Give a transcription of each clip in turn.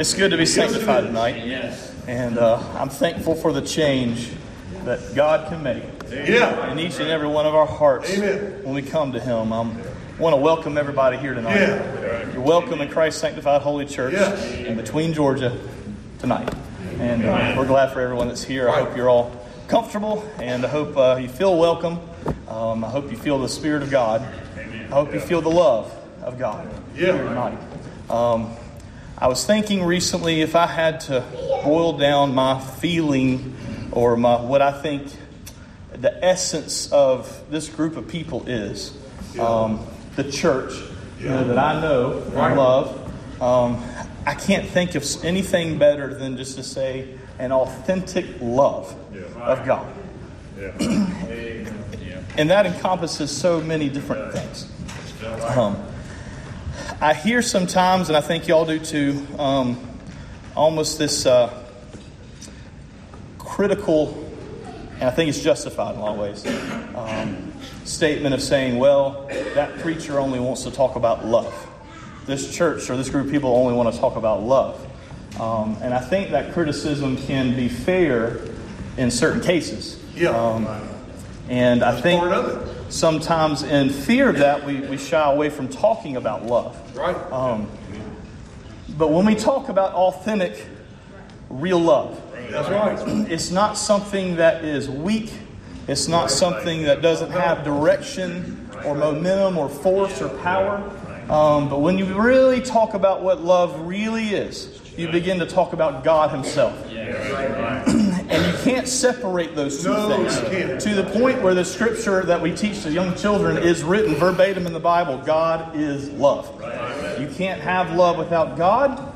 It's good to be sanctified tonight. And uh, I'm thankful for the change that God can make Yeah. in each and every one of our hearts Amen. when we come to Him. I want to welcome everybody here tonight. Yeah. You're welcome in Christ Sanctified Holy Church Yes. in between Georgia tonight. And uh, we're glad for everyone that's here. I hope you're all comfortable and I hope uh, you feel welcome. Um, I hope you feel the Spirit of God. I hope you feel the love of God Yeah. here tonight. Um, I was thinking recently if I had to boil down my feeling or my what I think the essence of this group of people is um, the church you know, that I know and love. Um, I can't think of anything better than just to say an authentic love of God. and that encompasses so many different things. Um, I hear sometimes, and I think y'all do too, um, almost this uh, critical, and I think it's justified in a lot of ways, um, statement of saying, well, that preacher only wants to talk about love. This church or this group of people only want to talk about love. Um, and I think that criticism can be fair in certain cases. Yeah. Um, and I think part of it. Sometimes in fear of that, we, we shy away from talking about love. Right. Um, but when we talk about authentic, real love, That's right. it's not something that is weak. It's not something that doesn't have direction or momentum or force or power. Um, but when you really talk about what love really is, you begin to talk about God Himself. Can't separate those two No, things. To the point where the scripture that we teach to young children is written verbatim in the Bible God is love. You can't have love without God.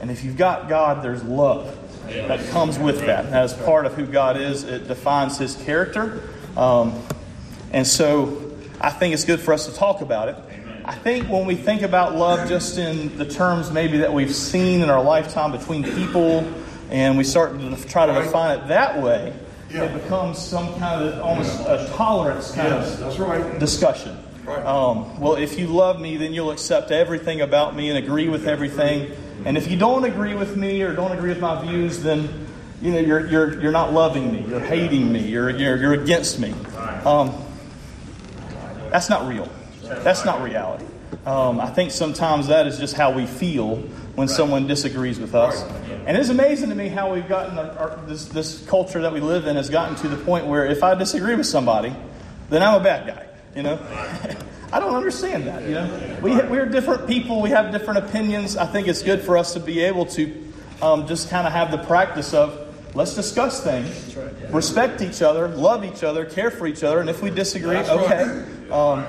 And if you've got God, there's love that comes with that. As part of who God is, it defines His character. Um, and so I think it's good for us to talk about it. I think when we think about love just in the terms maybe that we've seen in our lifetime between people, and we start to try to define it that way, Yeah. it becomes some kind of almost a tolerance kind Yes, of that's right. discussion. Right. Um, well, if you love me, then you'll accept everything about me and agree with everything. And if you don't agree with me or don't agree with my views, then you know you're you're you're not loving me. You're hating me. You're you're, you're against me. Um, that's not real. That's not reality. Um, I think sometimes that is just how we feel when someone disagrees with us. And it's amazing to me how we've gotten our, our, this, this culture that we live in has gotten to the point where if I disagree with somebody, then I'm a bad guy. You know, I don't understand that. You know, we we're different people. We have different opinions. I think it's good for us to be able to um, just kind of have the practice of let's discuss things, respect each other, love each other, care for each other, and if we disagree, That's right. okay. Um,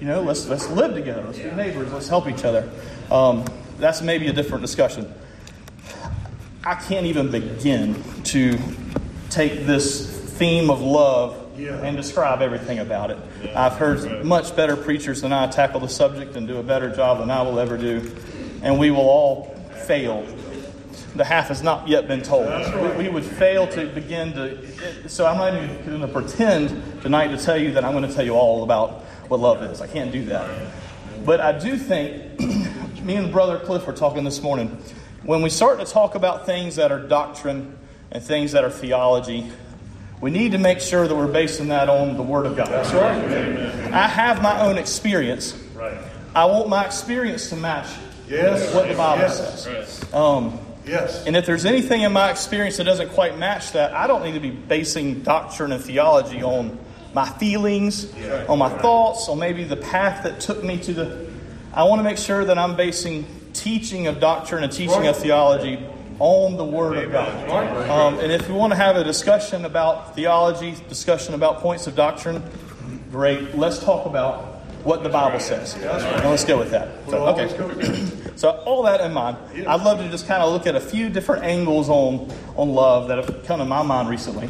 you know, let's let's live together. Let's be neighbors. Let's help each other. Um, that's maybe a different discussion. I can't even begin to take this theme of love Yeah. and describe everything about it. I've heard much better preachers than I tackle the subject and do a better job than I will ever do, and we will all fail. The half has not yet been told. We, we would fail to begin to. So I'm not even going to pretend tonight to tell you that I'm going to tell you all about what love is. I can't do that. But I do think, me and Brother Cliff were talking this morning, when we start to talk about things that are doctrine and things that are theology, we need to make sure that we're basing that on the Word of God. That's right. I have my own experience. I want my experience to match Yes. what the Bible Yes. says. Um, Yes. and if there's anything in my experience that doesn't quite match that, I don't need to be basing doctrine and theology on my feelings, on my thoughts, on maybe the path that took me to the. I want to make sure that I'm basing teaching of doctrine and teaching of theology on the Word of God. Um, and if we want to have a discussion about theology, discussion about points of doctrine, great. Let's talk about what the Bible says. And let's go with that. So, We'll always go okay. So all that in mind, I'd love to just kind of look at a few different angles on on love that have come to my mind recently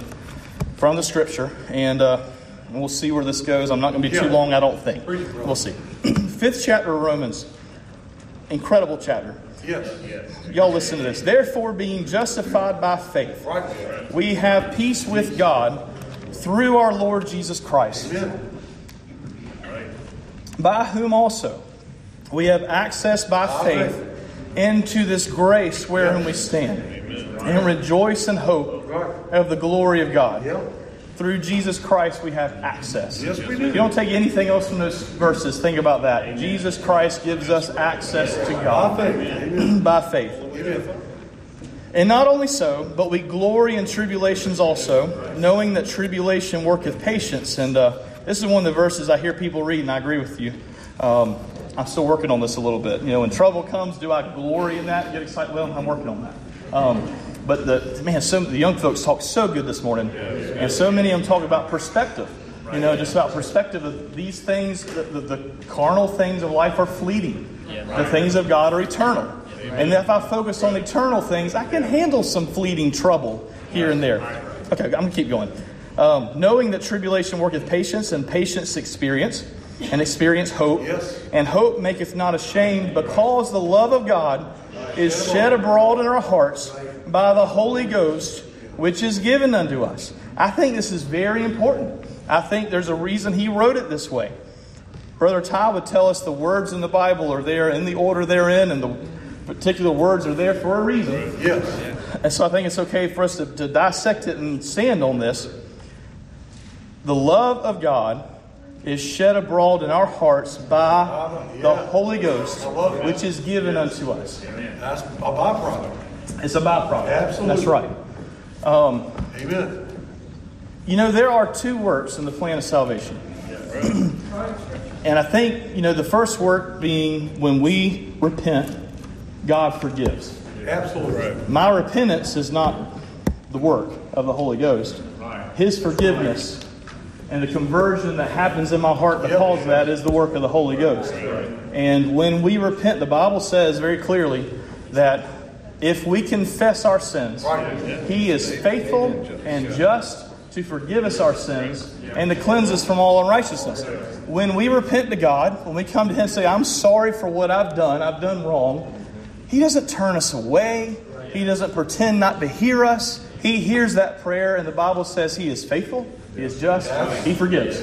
from the Scripture, and uh, we'll see where this goes. I'm not going to be too long, I don't think. We'll see. Fifth chapter of Romans, incredible chapter. Yes. Y'all listen to this. Therefore, being justified by faith, Right. we have peace with God through our Lord Jesus Christ, by whom also we have access by faith into this grace wherein we stand and rejoice in hope of the glory of God. Yeah. Through Jesus Christ, we have access. Yes, we If do. you don't take anything else from those verses, think about that. Jesus Christ gives us access to By God faith. By faith. Amen. And not only so, but we glory in tribulations also, knowing that tribulation worketh patience. And uh, this is one of the verses I hear people read, and I agree with you. Um, I'm still working on this a little bit. You know, when trouble comes, do I glory in that? Get excited? Well, I'm working on that. Um, but the man, so the young folks talk so good this morning, and so many of them talk about perspective. You know, just about perspective of these things. The, the, the carnal things of life are fleeting. The things of God are eternal. And if I focus on eternal things, I can handle some fleeting trouble here and there. Okay, I'm going to keep going. Um, knowing that tribulation worketh patience, and patience experience, and experience hope. Yes. And hope maketh not ashamed, because the love of God is shed abroad in our hearts by the Holy Ghost, which is given unto us. I think this is very important. I think there's a reason he wrote it this way. Brother Ty would tell us the words in the Bible are there in the order they're in, and the particular words are there for a reason. Yes. And so I think it's okay for us to, to dissect it and stand on this. The love of God is shed abroad in our hearts by the Holy Ghost, which is given unto us. That's a byproduct. It's a byproduct. Absolutely. That's right. Um, Amen. You know, there are two works in the plan of salvation. and I think, you know, the first work being when we repent, God forgives. Absolutely. My repentance is not the work of the Holy Ghost. His forgiveness and the conversion that happens in my heart because of that is the work of the Holy Ghost. And when we repent, the Bible says very clearly that if we confess our sins, He is faithful and just to forgive us our sins and to cleanse us from all unrighteousness. When we repent to God, when we come to Him and say, I'm sorry for what I've done, I've done wrong, he doesn't turn us away. He doesn't pretend not to hear us. He hears that prayer, and the Bible says He is faithful, He is just, He forgives.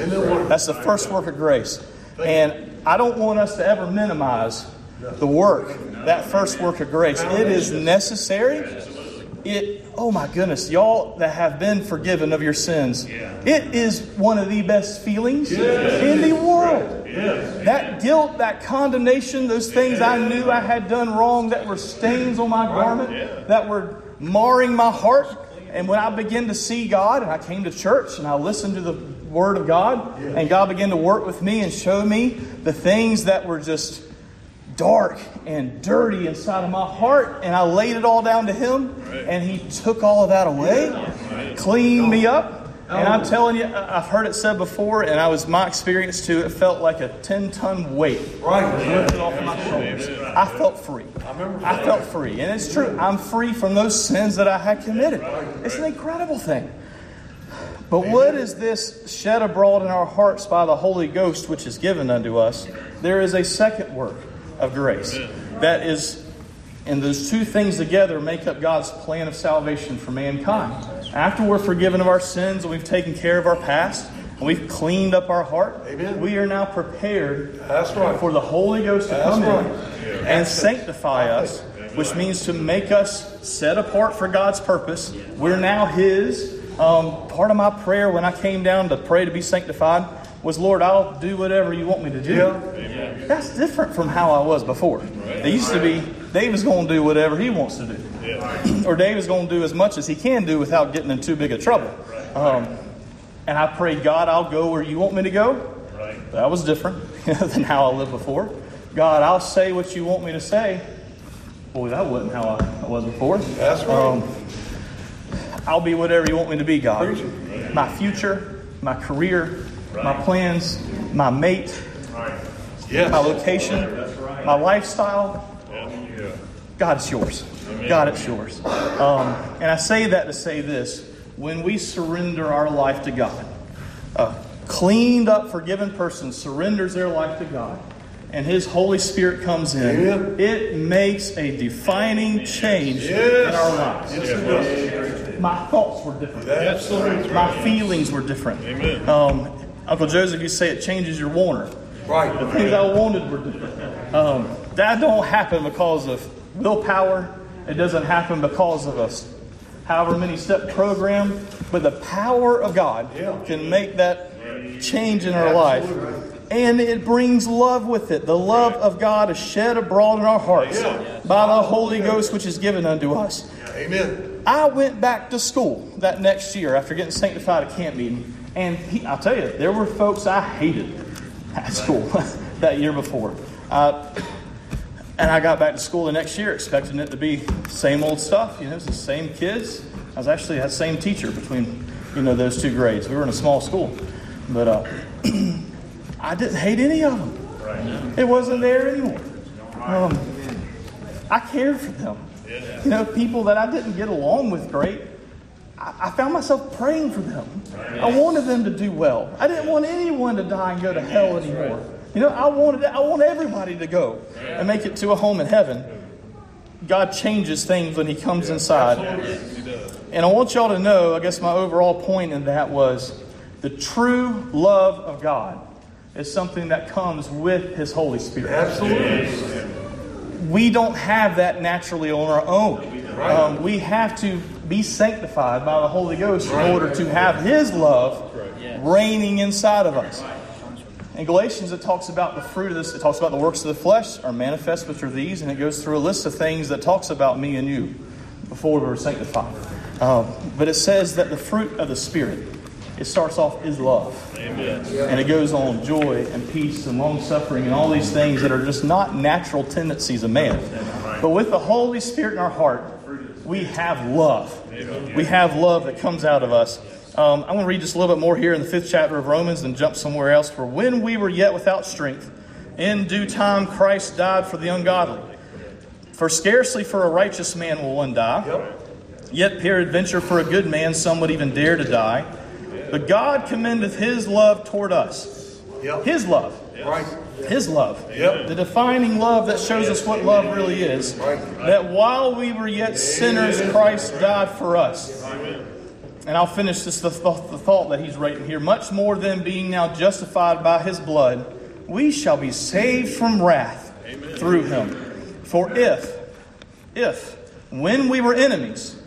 That's the first work of grace. And I don't want us to ever minimize the work, that first work of grace. It is necessary. It, oh my goodness, y'all that have been forgiven of your sins, it is one of the best feelings in the world. That guilt, that condemnation, those things I knew I had done wrong that were stains on my garment, that were marring my heart. And when I began to see God, and I came to church and I listened to the Word of God, and God began to work with me and show me the things that were just dark and dirty inside of my heart, and I laid it all down to Him, and He took all of that away, cleaned me up. And I'm oh. telling you, I've heard it said before, and I was my experience too. It felt like a 10 ton weight Right. lifted off my shoulders. I felt free. I felt free. And it's true. I'm free from those sins that I had committed. It's an incredible thing. But what is this shed abroad in our hearts by the Holy Ghost, which is given unto us? There is a second work of grace that is, and those two things together make up God's plan of salvation for mankind. After we're forgiven of our sins and we've taken care of our past and we've cleaned up our heart, Amen. we are now prepared right. for the Holy Ghost to That's come right. in and sanctify us, which means to make us set apart for God's purpose. We're now His. Um, part of my prayer when I came down to pray to be sanctified was, Lord, I'll do whatever you want me to do. Yeah. That's different from how I was before. It used to be David's going to do whatever he wants to do, or David's going to do as much as he can do without getting in too big a trouble. Um, and I prayed, God, I'll go where you want me to go. That was different than how I lived before. God, I'll say what you want me to say. Boy, that wasn't how I was before. That's right. Um, I'll be whatever you want me to be, God. My future, my career, my plans, my mate, Yes. my location, my lifestyle. God, it's yours. God, it's yours. Um, and I say that to say this when we surrender our life to God, a cleaned up, forgiven person surrenders their life to God, and His Holy Spirit comes in, Amen. it makes a defining change in our lives. Yes. My thoughts were different. Absolutely. My feelings were different. Um, Uncle Joseph, you say it changes your Warner. Right. The things I wanted were different. Um, that don't happen because of willpower. It doesn't happen because of a however many step program. But the power of God can make that change in our life. And it brings love with it. The love of God is shed abroad in our hearts by the Holy Ghost, which is given unto us. Amen. I went back to school that next year after getting sanctified at camp meeting. And he, I'll tell you, there were folks I hated at school that year before. Uh, and I got back to school the next year expecting it to be same old stuff. You know, the same kids. I was actually that same teacher between, you know, those two grades. We were in a small school. But uh, I didn't hate any of them. It wasn't there anymore. Um, I cared for them. You know, people that I didn't get along with great, I, I found myself praying for them. I wanted them to do well. I didn't want anyone to die and go to hell anymore. You know, I wanted I want everybody to go and make it to a home in heaven. God changes things when He comes inside. And I want y'all to know, I guess my overall point in that was the true love of God is something that comes with His Holy Spirit. Absolutely. We don't have that naturally on our own. Um, we have to be sanctified by the Holy Ghost in order to have His love reigning inside of us. In Galatians, it talks about the fruit of this. It talks about the works of the flesh are manifest, which are these, and it goes through a list of things that talks about me and you before we were sanctified. Um, but it says that the fruit of the Spirit, it starts off is love, and it goes on joy and peace and long suffering and all these things that are just not natural tendencies of man. But with the Holy Spirit in our heart, we have love. We have love that comes out of us. Um, I'm going to read just a little bit more here in the fifth chapter of Romans and jump somewhere else. For when we were yet without strength, in due time Christ died for the ungodly. For scarcely for a righteous man will one die, yet peradventure for a good man some would even dare to die. But God commendeth his love toward us. His love. Right. His love. Yep. The defining love that shows us what love really is. That while we were yet sinners, Christ died for us. And I'll finish this the, the, the thought that he's writing here. Much more than being now justified by his blood, we shall be saved from wrath through him. For if, if, when we were enemies,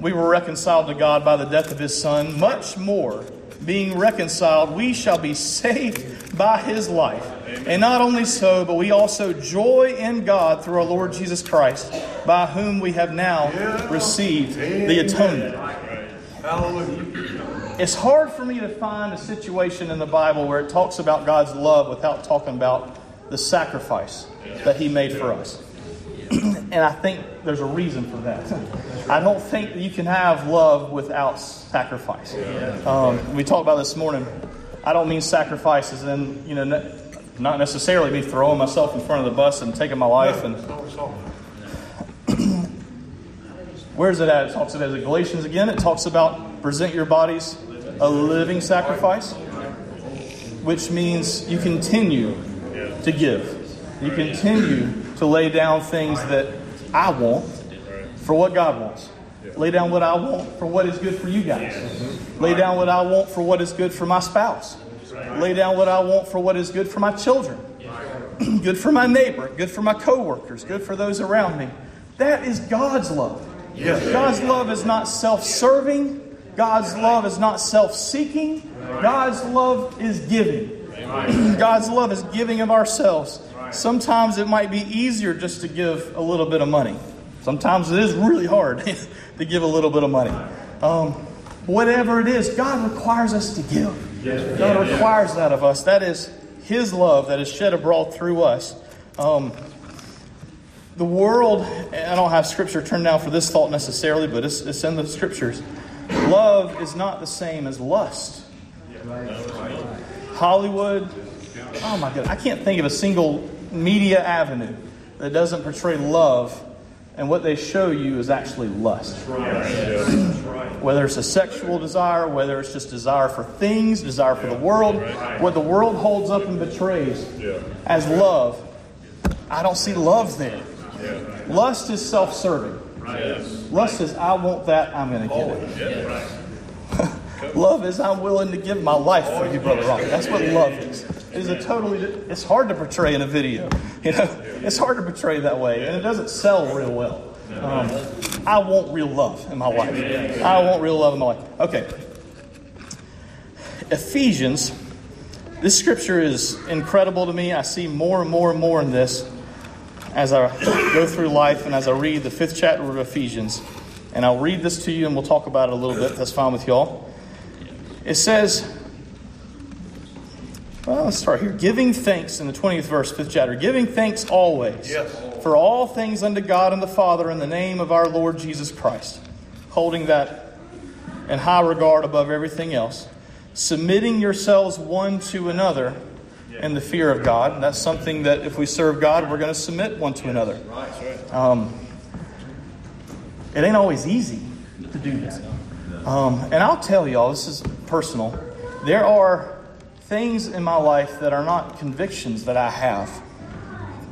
we were reconciled to God by the death of his Son, much more, being reconciled, we shall be saved by his life. And not only so, but we also joy in God through our Lord Jesus Christ, by whom we have now received the atonement. Hallelujah. It's hard for me to find a situation in the Bible where it talks about God's love without talking about the sacrifice that He made for us. and I think there's a reason for that. I don't think you can have love without sacrifice. Um, we talked about this morning. I don't mean sacrifices and, you know, not necessarily be throwing myself in front of the bus and taking my life and Where's it at? It talks about in Galatians again. It talks about present your bodies a living sacrifice, which means you continue to give. You continue to lay down things that I want for what God wants. Lay down what I want for what is good for you guys. Lay down what I want for what is good for my spouse. Lay down what I want for what is good for my children. good for my neighbor, good for my coworkers, good for those around me. That is God's love. Yes. God's love is not self serving. God's love is not self seeking. God's love is giving. God's love is giving of ourselves. Sometimes it might be easier just to give a little bit of money. Sometimes it is really hard to give a little bit of money. Um, whatever it is, God requires us to give. God requires that of us. That is His love that is shed abroad through us. Um, the world, I don't have scripture turned down for this thought necessarily, but it's, it's in the scriptures. Love is not the same as lust. Hollywood, oh my God, I can't think of a single media avenue that doesn't portray love, and what they show you is actually lust. whether it's a sexual desire, whether it's just desire for things, desire for the world, what the world holds up and betrays as love, I don't see love there. Lust is self serving. Lust is, I want that, I'm going to get it. Love is I'm willing to give my life for you, Brother Ron. That's what love is. It is a totally, it's hard to portray in a video. You know, it's hard to portray that way, and it doesn't sell real well. Um, I want real love in my life. I want real love in my life. Okay. Ephesians, this scripture is incredible to me. I see more and more and more in this as I go through life and as I read the fifth chapter of Ephesians. And I'll read this to you and we'll talk about it a little bit. That's fine with y'all. It says, well, let's start here. Giving thanks in the 20th verse, 5th chapter. Giving thanks always Yes. for all things unto God and the Father in the name of our Lord Jesus Christ. Holding that in high regard above everything else. Submitting yourselves one to another in the fear of God. That's something that if we serve God, we're going to submit one to another. Um, it ain't always easy to do that. Um, and I'll tell y'all, this is personal. There are things in my life that are not convictions that I have.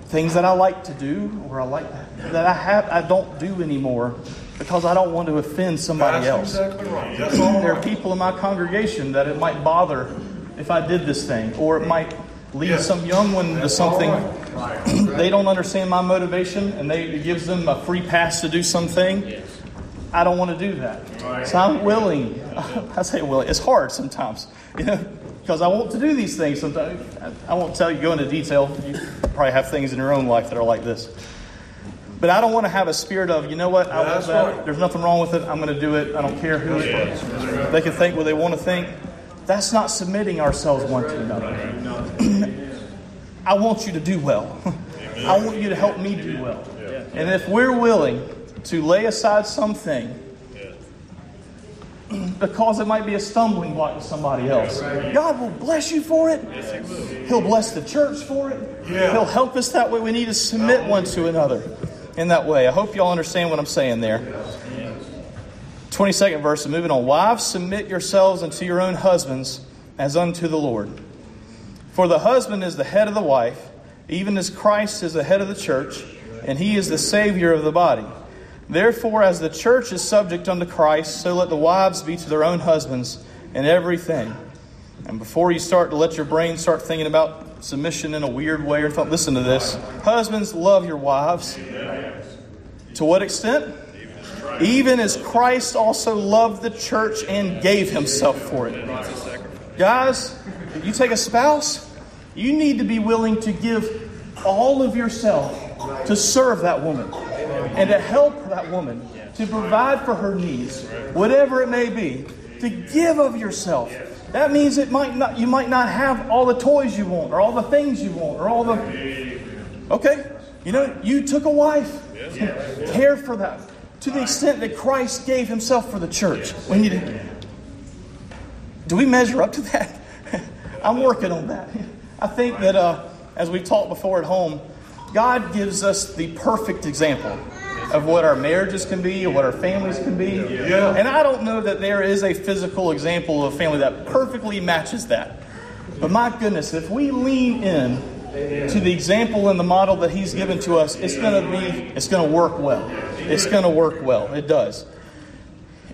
Things that I like to do or I like that I have I don't do anymore because I don't want to offend somebody That's else. exactly right. That's all There are people in my congregation that it might bother if I did this thing, or it might lead Yes. some young one to That's all something right. they don't understand my motivation and they, it gives them a free pass to do something. I don't want to do that. So I'm willing. I say willing. It's hard sometimes, you know, because I want to do these things sometimes. I- I won't tell you, go into detail. You probably have things in your own life that are like this. But I don't want to have a spirit of, you know what, I want that. There's nothing wrong with it. I'm going to do it. I don't care who it is. They can think what they want to think. That's not submitting ourselves one to another. I want you to do well. I want you to help me do well. And if we're willing to lay aside something because it might be a stumbling block to somebody else, God will bless you for it. He'll bless the church for it. He'll help us that way. We need to submit one to another in that way. I hope y'all understand what I'm saying there. 22nd verse, and moving on. Wives, submit yourselves unto your own husbands as unto the Lord. For the husband is the head of the wife, even as Christ is the head of the church, and he is the Savior of the body. Therefore, as the church is subject unto Christ, so let the wives be to their own husbands in everything. And before you start to let your brain start thinking about submission in a weird way or thought, listen to this. Husbands, love your wives. To what extent? Even as Christ also loved the church and gave himself for it. Guys, you take a spouse, you need to be willing to give all of yourself to serve that woman and to help that woman, to provide for her needs, whatever it may be, to give of yourself. That means it might not you might not have all the toys you want or all the things you want or all the Okay? You know, you took a wife. Care for that. To the extent that Christ gave himself for the church. We need to do we measure up to that? I'm working on that. I think that uh, as we talked before at home, God gives us the perfect example of what our marriages can be and what our families can be. Yeah. And I don't know that there is a physical example of a family that perfectly matches that. But my goodness, if we lean in to the example and the model that He's given to us, it's going to be, it's going to work well. It's going to work well. It does.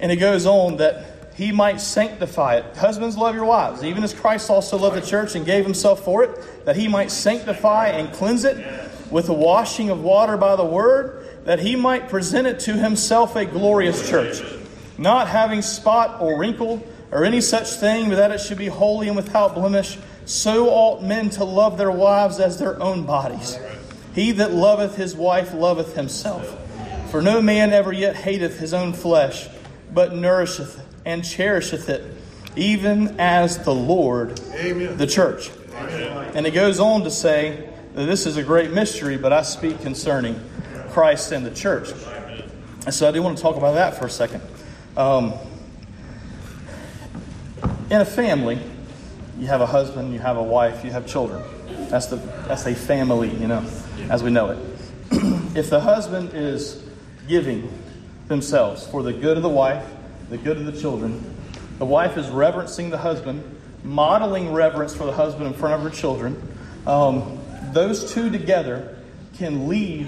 And it goes on that he might sanctify it. Husbands, love your wives, even as Christ also loved the church and gave himself for it, that he might sanctify and cleanse it with the washing of water by the word, that he might present it to himself a glorious church, not having spot or wrinkle or any such thing, but that it should be holy and without blemish. So ought men to love their wives as their own bodies. He that loveth his wife loveth himself. For no man ever yet hateth his own flesh, but nourisheth and cherisheth it, even as the Lord Amen. the church. And it goes on to say that this is a great mystery, but I speak concerning Christ and the church. And so I do want to talk about that for a second. Um, in a family, you have a husband, you have a wife, you have children. That's the that's a family, you know, as we know it. if the husband is giving themselves for the good of the wife, the good of the children, the wife is reverencing the husband, modeling reverence for the husband in front of her children. Um, those two together can lead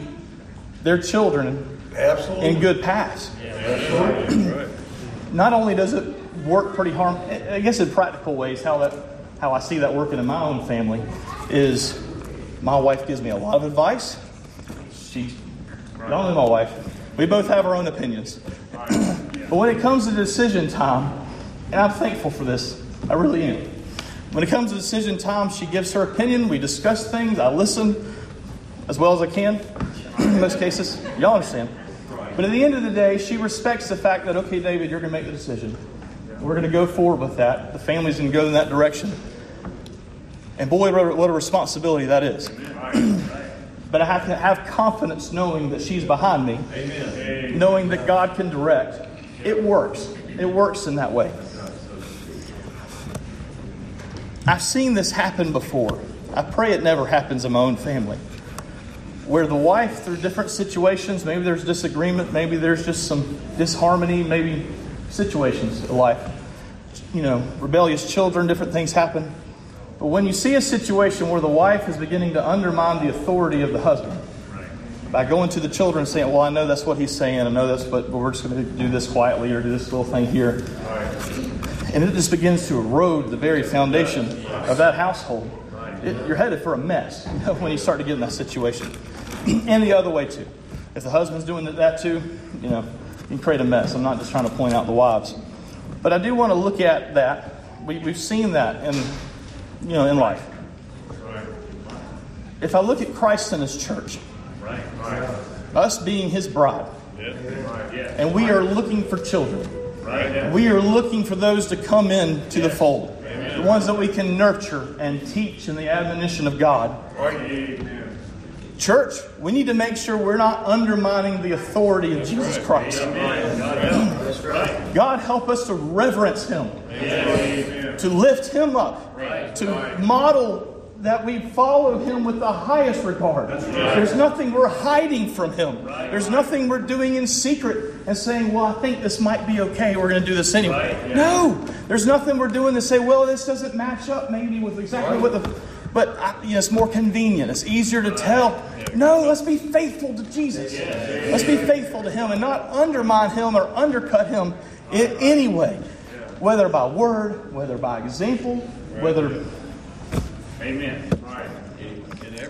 their children Absolutely. in good paths. Not only does it work pretty hard. I guess in practical ways, how that how I see that working in my own family is my wife gives me a lot of advice. She, y'all know my wife. We both have our own opinions. but when it comes to decision time, and I'm thankful for this, I really am. When it comes to decision time, she gives her opinion. We discuss things. I listen as well as I can in most cases. Y'all understand. But at the end of the day, she respects the fact that, okay, David, you're going to make the decision. We're going to go forward with that. The family's going to go in that direction. And boy, what a responsibility that is. but I have to have confidence knowing that she's behind me, Amen. knowing that God can direct. It works. It works in that way. I've seen this happen before. I pray it never happens in my own family. Where the wife, through different situations, maybe there's disagreement, maybe there's just some disharmony, maybe situations of life, you know, rebellious children, different things happen. But when you see a situation where the wife is beginning to undermine the authority of the husband by going to the children and saying, Well, I know that's what he's saying, I know that's what, but we're just going to do this quietly or do this little thing here. And it just begins to erode the very foundation of that household. It, you're headed for a mess you know, when you start to get in that situation. and the other way, too. If the husband's doing that, too, you know, you can create a mess. I'm not just trying to point out the wives. But I do want to look at that. We, we've seen that in you know, in life. If I look at Christ and His church, us being His bride, and we are looking for children, we are looking for those to come in to the fold, the ones that we can nurture and teach in the admonition of God. Church, we need to make sure we're not undermining the authority of Jesus Christ. God, help us to reverence Him, to lift Him up, to model that we follow him with the highest regard. There's nothing we're hiding from him. There's nothing we're doing in secret and saying, well, I think this might be okay. We're going to do this anyway. No, there's nothing we're doing to say, well, this doesn't match up maybe with exactly what the but uh, you know, it's more convenient. It's easier to tell. No, let's be faithful to Jesus. Let's be faithful to Him and not undermine Him or undercut Him in any way, whether by word, whether by example, whether. Amen.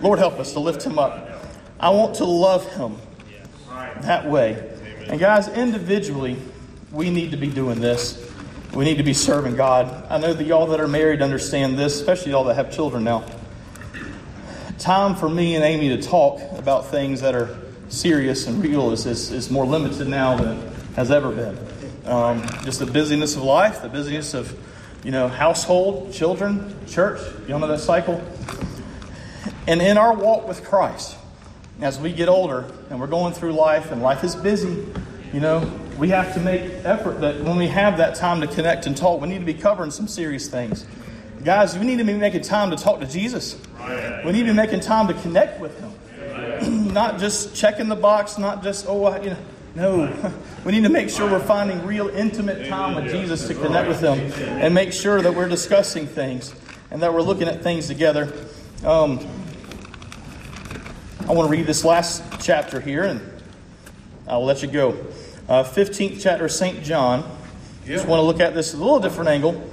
Lord, help us to lift Him up. I want to love Him that way. And guys, individually, we need to be doing this. We need to be serving God. I know that y'all that are married understand this, especially y'all that have children now. Time for me and Amy to talk about things that are serious and real is, is, is more limited now than has ever been. Um, just the busyness of life, the busyness of you know household, children, church. Y'all know that cycle. And in our walk with Christ, as we get older and we're going through life and life is busy, you know, we have to make effort that when we have that time to connect and talk, we need to be covering some serious things. Guys, we need to be making time to talk to Jesus. We need to be making time to connect with Him. not just checking the box, not just, oh, you know. No, we need to make sure we're finding real intimate time with Jesus to connect with Him and make sure that we're discussing things and that we're looking at things together. Um, I want to read this last chapter here and I'll let you go uh, 15th chapter of St. John. Yeah. Just want to look at this a little different angle.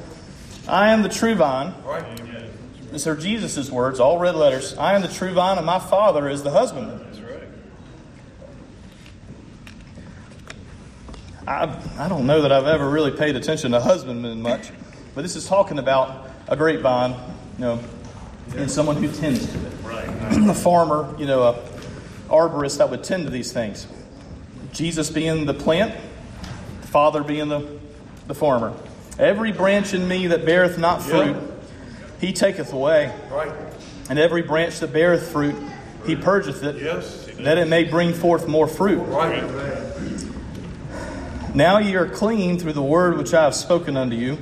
I am the true vine. Right. These are Jesus' words, all red letters. I am the true vine, and my Father is the husbandman. I, I don't know that I've ever really paid attention to husbandmen much, but this is talking about a grapevine, you know, and someone who tends to it. Right. a farmer, you know, a arborist that would tend to these things. Jesus being the plant, the Father being the, the farmer. Every branch in me that beareth not fruit, he taketh away. Right. And every branch that beareth fruit, he purgeth it, yes, that it may bring forth more fruit. Right. Now ye are clean through the word which I have spoken unto you.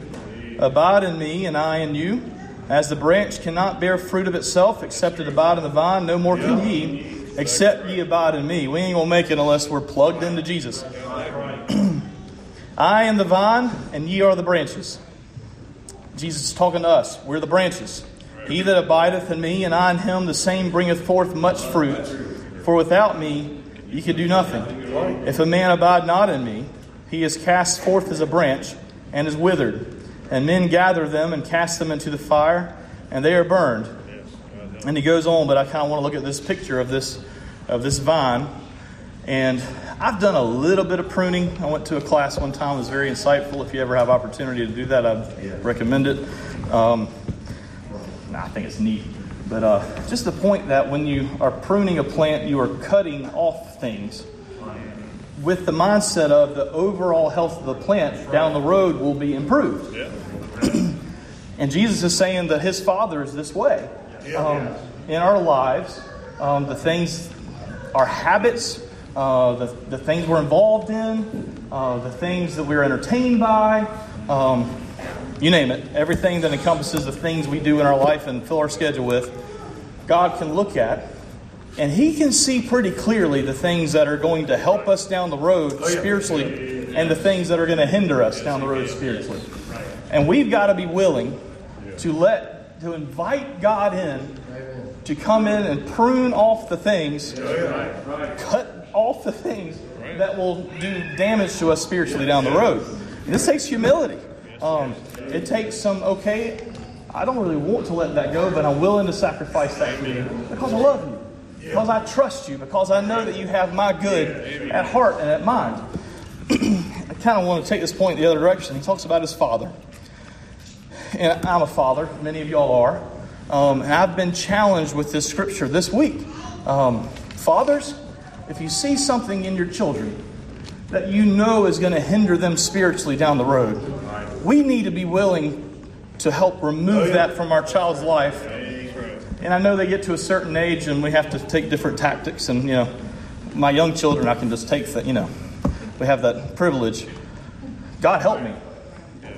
Abide in me, and I in you. As the branch cannot bear fruit of itself, except it abide in the vine, no more can ye except ye abide in me. We ain't going to make it unless we're plugged into Jesus. I am the vine, and ye are the branches. Jesus is talking to us. We're the branches. He that abideth in me, and I in him, the same bringeth forth much fruit. For without me, ye can do nothing. If a man abide not in me, he is cast forth as a branch, and is withered. And men gather them and cast them into the fire, and they are burned. And he goes on, but I kind of want to look at this picture of this of this vine. And I've done a little bit of pruning. I went to a class one time; it was very insightful. If you ever have opportunity to do that, I'd recommend it. Um, nah, I think it's neat. But uh, just the point that when you are pruning a plant, you are cutting off things with the mindset of the overall health of the plant down the road will be improved. and Jesus is saying that his Father is this way. Um, in our lives, um, the things, our habits, uh, the, the things we're involved in, uh, the things that we're entertained by, um, you name it, everything that encompasses the things we do in our life and fill our schedule with, God can look at and he can see pretty clearly the things that are going to help us down the road oh, spiritually and the things that are going to hinder us down the road spiritually. And we've got to be willing to let to invite God in to come in and prune off the things, cut off the things that will do damage to us spiritually down the road. This takes humility. Um, it takes some, okay, I don't really want to let that go, but I'm willing to sacrifice that for you because I love you because I trust you, because I know that you have my good at heart and at mind. I kind of want to take this point the other direction. He talks about his father. And I'm a father, many of y'all are. Um, and I've been challenged with this scripture this week. Um, fathers, if you see something in your children that you know is going to hinder them spiritually down the road, we need to be willing to help remove that from our child's life and I know they get to a certain age and we have to take different tactics. And, you know, my young children, I can just take that, you know, we have that privilege. God help me.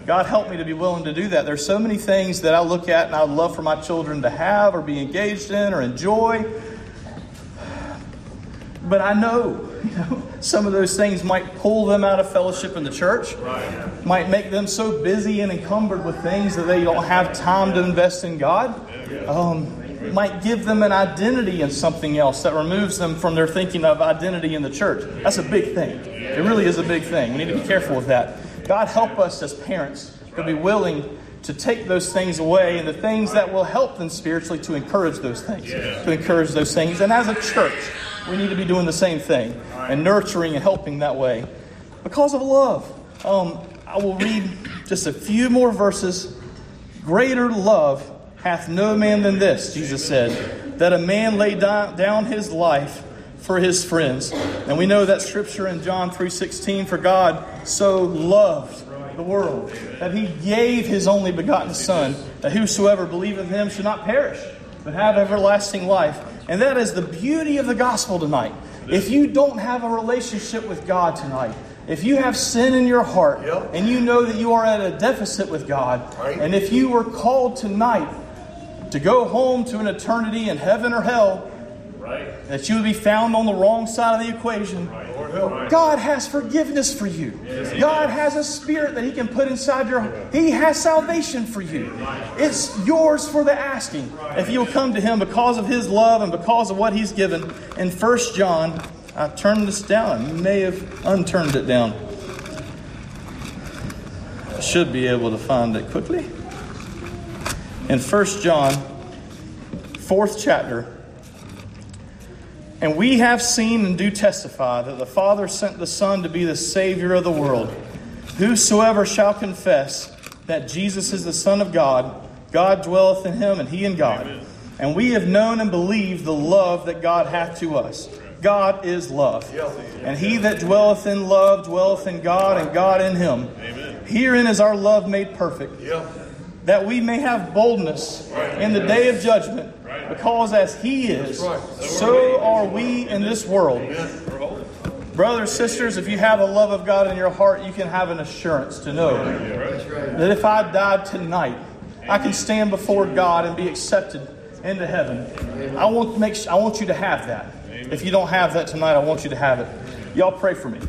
God help me to be willing to do that. There's so many things that I look at and I would love for my children to have or be engaged in or enjoy. But I know, you know some of those things might pull them out of fellowship in the church, right. might make them so busy and encumbered with things that they don't have time to invest in God. Um, might give them an identity in something else that removes them from their thinking of identity in the church. That's a big thing. It really is a big thing. We need to be careful with that. God help us as parents to be willing to take those things away and the things that will help them spiritually to encourage those things. To encourage those things. And as a church, we need to be doing the same thing and nurturing and helping that way because of love. Um, I will read just a few more verses. Greater love hath no man than this, Jesus said, that a man lay down his life for his friends. And we know that scripture in John 3:16 for God so loved the world that he gave his only begotten son that whosoever believeth in him should not perish but have everlasting life. And that is the beauty of the gospel tonight. If you don't have a relationship with God tonight, if you have sin in your heart and you know that you are at a deficit with God, and if you were called tonight to go home to an eternity in heaven or hell, right. that you would be found on the wrong side of the equation. Right. God has forgiveness for you. Yes, God has a spirit that He can put inside your He has salvation for you. It's yours for the asking. If you'll come to Him because of His love and because of what He's given. In 1 John, I turned this down. I may have unturned it down. I should be able to find it quickly in 1 John, fourth chapter. And we have seen and do testify that the Father sent the Son to be the Savior of the world. Whosoever shall confess that Jesus is the Son of God, God dwelleth in him, and he in God. Amen. And we have known and believed the love that God hath to us. God is love. And he that dwelleth in love dwelleth in God, and God in him. Amen. Herein is our love made perfect that we may have boldness in the day of judgment, because as He is, so are we in this world. Brothers, sisters, if you have a love of God in your heart, you can have an assurance to know that if I died tonight, I can stand before God and be accepted into heaven. I want, make, I want you to have that. If you don't have that tonight, I want you to have it. Y'all pray for me.